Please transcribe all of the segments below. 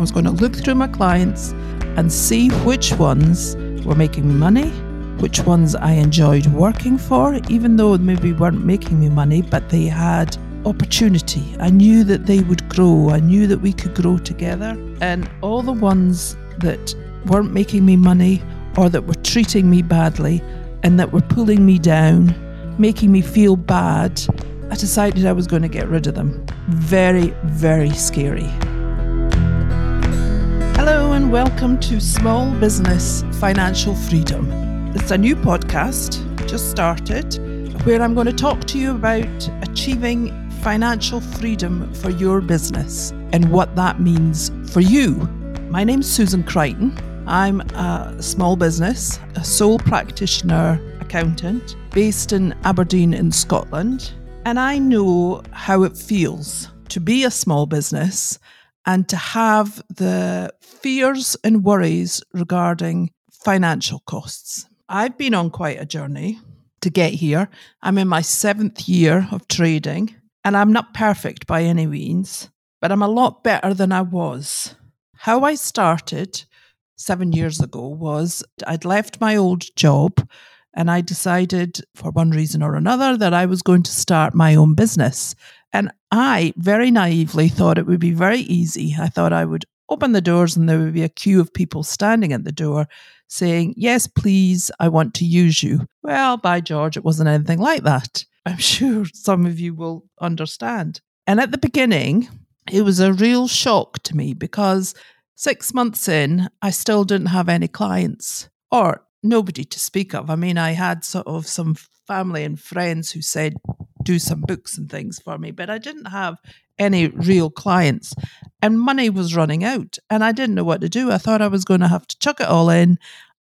I was going to look through my clients and see which ones were making me money, which ones I enjoyed working for, even though maybe weren't making me money, but they had opportunity. I knew that they would grow. I knew that we could grow together. And all the ones that weren't making me money or that were treating me badly and that were pulling me down, making me feel bad, I decided I was going to get rid of them. Very, very scary. Welcome to Small Business Financial Freedom. It's a new podcast, just started, where I'm going to talk to you about achieving financial freedom for your business and what that means for you. My name's Susan Crichton. I'm a small business, a sole practitioner accountant based in Aberdeen in Scotland, and I know how it feels to be a small business and to have the fears and worries regarding financial costs. I've been on quite a journey to get here. I'm in my seventh year of trading, and I'm not perfect by any means, but I'm a lot better than I was. How I started seven years ago was I'd left my old job and I decided, for one reason or another, that I was going to start my own business. And I very naively thought it would be very easy. I thought I would open the doors and there would be a queue of people standing at the door saying, Yes, please, I want to use you. Well, by George, it wasn't anything like that. I'm sure some of you will understand. And at the beginning, it was a real shock to me because six months in, I still didn't have any clients or nobody to speak of. I mean, I had sort of some family and friends who said, do some books and things for me, but I didn't have any real clients. And money was running out, and I didn't know what to do. I thought I was going to have to chuck it all in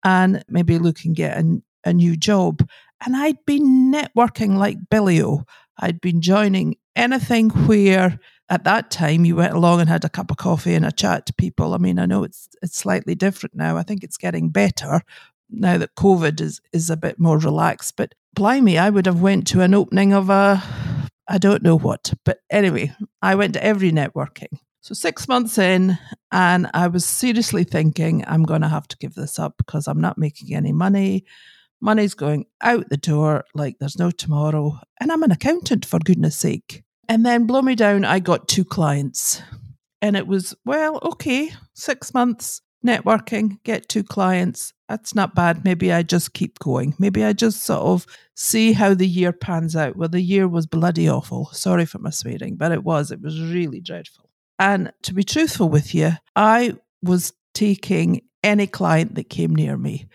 and maybe look and get a, a new job. And I'd been networking like Billio. I'd been joining anything where at that time you went along and had a cup of coffee and a chat to people. I mean, I know it's it's slightly different now. I think it's getting better now that COVID is is a bit more relaxed. But blimey, I would have went to an opening of a I don't know what. But anyway, I went to every networking. So six months in, and I was seriously thinking I'm going to have to give this up because I'm not making any money. Money's going out the door like there's no tomorrow. And I'm an accountant, for goodness sake. And then blow me down, I got two clients. And it was, well, okay, six months networking, get two clients. That's not bad. Maybe I just keep going. Maybe I just sort of see how the year pans out. Well, the year was bloody awful. Sorry for my swearing, but it was. It was really dreadful. And to be truthful with you, I was taking any client that came near me.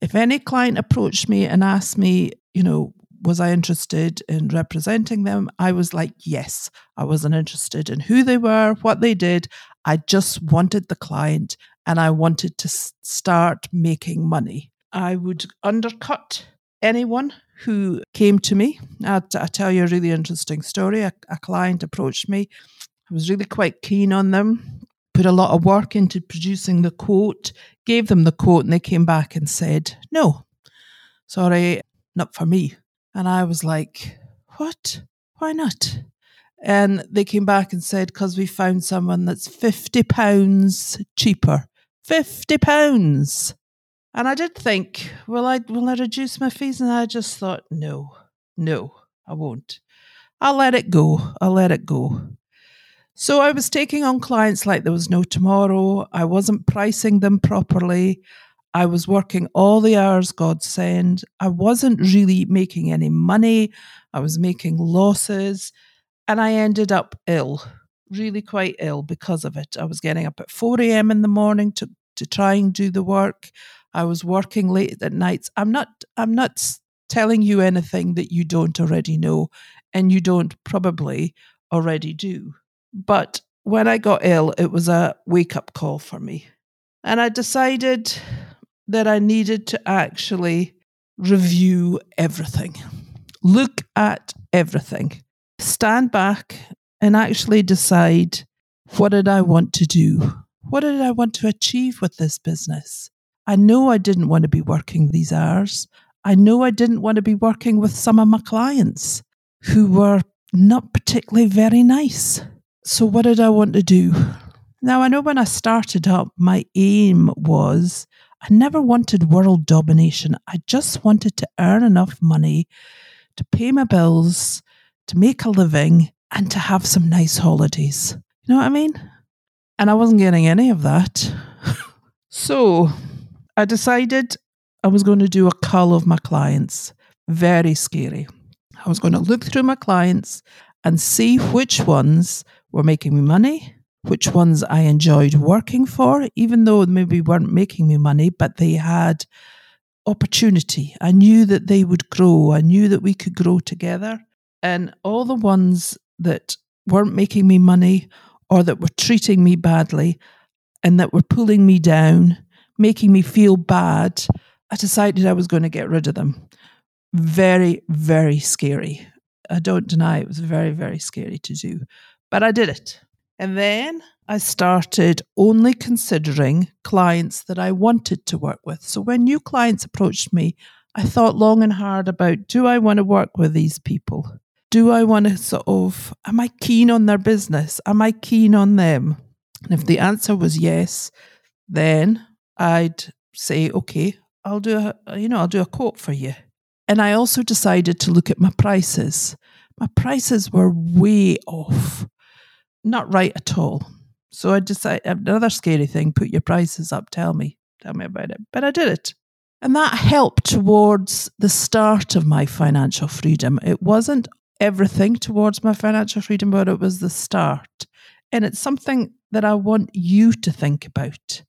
If any client approached me and asked me, you know, was I interested in representing them? I was like, yes. I wasn't interested in who they were, what they did. I just wanted the client and I wanted to start making money. I would undercut anyone who came to me. I'll, I'll tell you a really interesting story. A, a client approached me. I was really quite keen on them, put a lot of work into producing the quote, gave them the quote, and they came back and said, No, sorry, not for me. And I was like, What? Why not? And they came back and said, Because we found someone that's £50 cheaper. £50. And I did think, will I will I reduce my fees? And I just thought, no, no, I won't. I'll let it go. I'll let it go. So I was taking on clients like there was no tomorrow. I wasn't pricing them properly. I was working all the hours God sent. I wasn't really making any money. I was making losses. And I ended up ill, really quite ill because of it. I was getting up at 4 a.m. in the morning to, to try and do the work. I was working late at nights. I'm not I'm not telling you anything that you don't already know and you don't probably already do. But when I got ill, it was a wake up call for me. And I decided that I needed to actually review everything, look at everything, stand back and actually decide what did I want to do? What did I want to achieve with this business? I know I didn't want to be working these hours. I know I didn't want to be working with some of my clients who were not particularly very nice. So, what did I want to do? Now, I know when I started up, my aim was I never wanted world domination. I just wanted to earn enough money to pay my bills, to make a living, and to have some nice holidays. You know what I mean? And I wasn't getting any of that. so I decided I was going to do a cull of my clients. Very scary. I was going to look through my clients and see which ones were making me money, which ones I enjoyed working for, even though maybe weren't making me money, but they had opportunity. I knew that they would grow. I knew that we could grow together. And all the ones that weren't making me money or that were treating me badly and that were pulling me down, making me feel bad, I decided I was going to get rid of them. Very, very scary. I don't deny it was very, very scary to do, but I did it. And then I started only considering clients that I wanted to work with. So when new clients approached me, I thought long and hard about do I want to work with these people? Do I want to sort of, am I keen on their business? Am I keen on them? And if the answer was yes, then I'd say, okay, I'll do a, you know, I'll do a quote for you. And I also decided to look at my prices. My prices were way off, not right at all. So I decided another scary thing: put your prices up. Tell me, tell me about it. But I did it, and that helped towards the start of my financial freedom. It wasn't everything towards my financial freedom, but it was the start, and it's something that I want you to think about.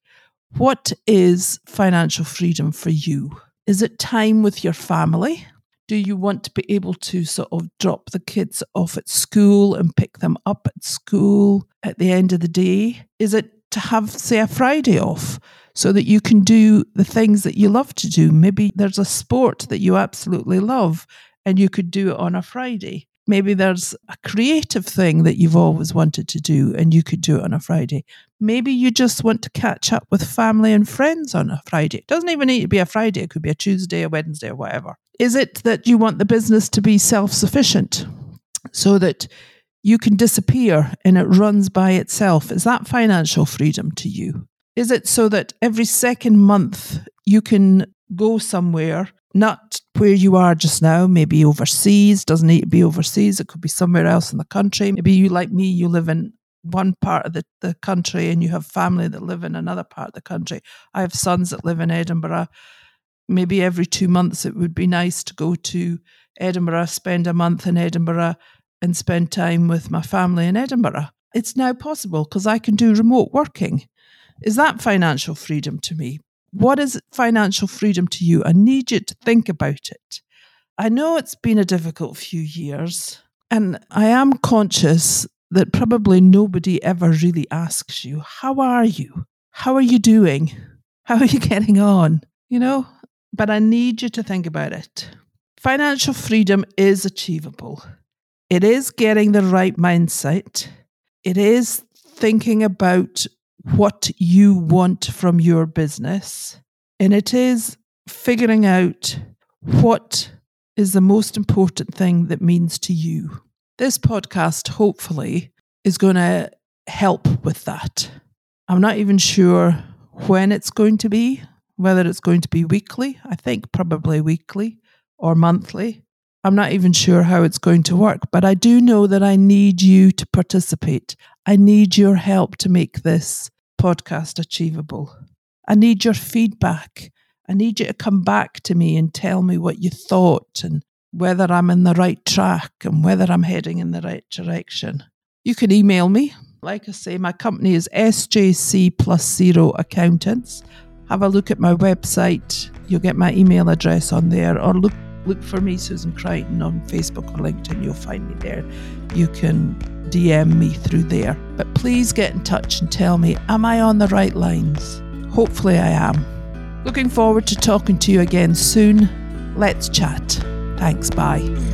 What is financial freedom for you? Is it time with your family? Do you want to be able to sort of drop the kids off at school and pick them up at school at the end of the day? Is it to have, say, a Friday off so that you can do the things that you love to do? Maybe there's a sport that you absolutely love and you could do it on a Friday. Maybe there's a creative thing that you've always wanted to do and you could do it on a Friday. Maybe you just want to catch up with family and friends on a Friday. It doesn't even need to be a Friday, it could be a Tuesday, a Wednesday, or whatever. Is it that you want the business to be self sufficient so that you can disappear and it runs by itself? Is that financial freedom to you? Is it so that every second month you can go somewhere not where you are just now, maybe overseas, doesn't need to be overseas, it could be somewhere else in the country. Maybe you, like me, you live in one part of the, the country and you have family that live in another part of the country. I have sons that live in Edinburgh. Maybe every two months it would be nice to go to Edinburgh, spend a month in Edinburgh, and spend time with my family in Edinburgh. It's now possible because I can do remote working. Is that financial freedom to me? What is financial freedom to you? I need you to think about it. I know it's been a difficult few years, and I am conscious that probably nobody ever really asks you, How are you? How are you doing? How are you getting on? You know, but I need you to think about it. Financial freedom is achievable. It is getting the right mindset. It is thinking about what you want from your business. And it is figuring out what is the most important thing that means to you. This podcast, hopefully, is going to help with that. I'm not even sure when it's going to be, whether it's going to be weekly. I think probably weekly or monthly. I'm not even sure how it's going to work, but I do know that I need you to participate. I need your help to make this podcast achievable. I need your feedback. I need you to come back to me and tell me what you thought and whether I'm in the right track and whether I'm heading in the right direction. You can email me. Like I say, my company is SJC plus zero accountants. Have a look at my website. You'll get my email address on there, or look look for me, Susan Crichton, on Facebook or LinkedIn. You'll find me there. You can DM me through there. But please get in touch and tell me, am I on the right lines? Hopefully, I am. Looking forward to talking to you again soon. Let's chat. Thanks. Bye.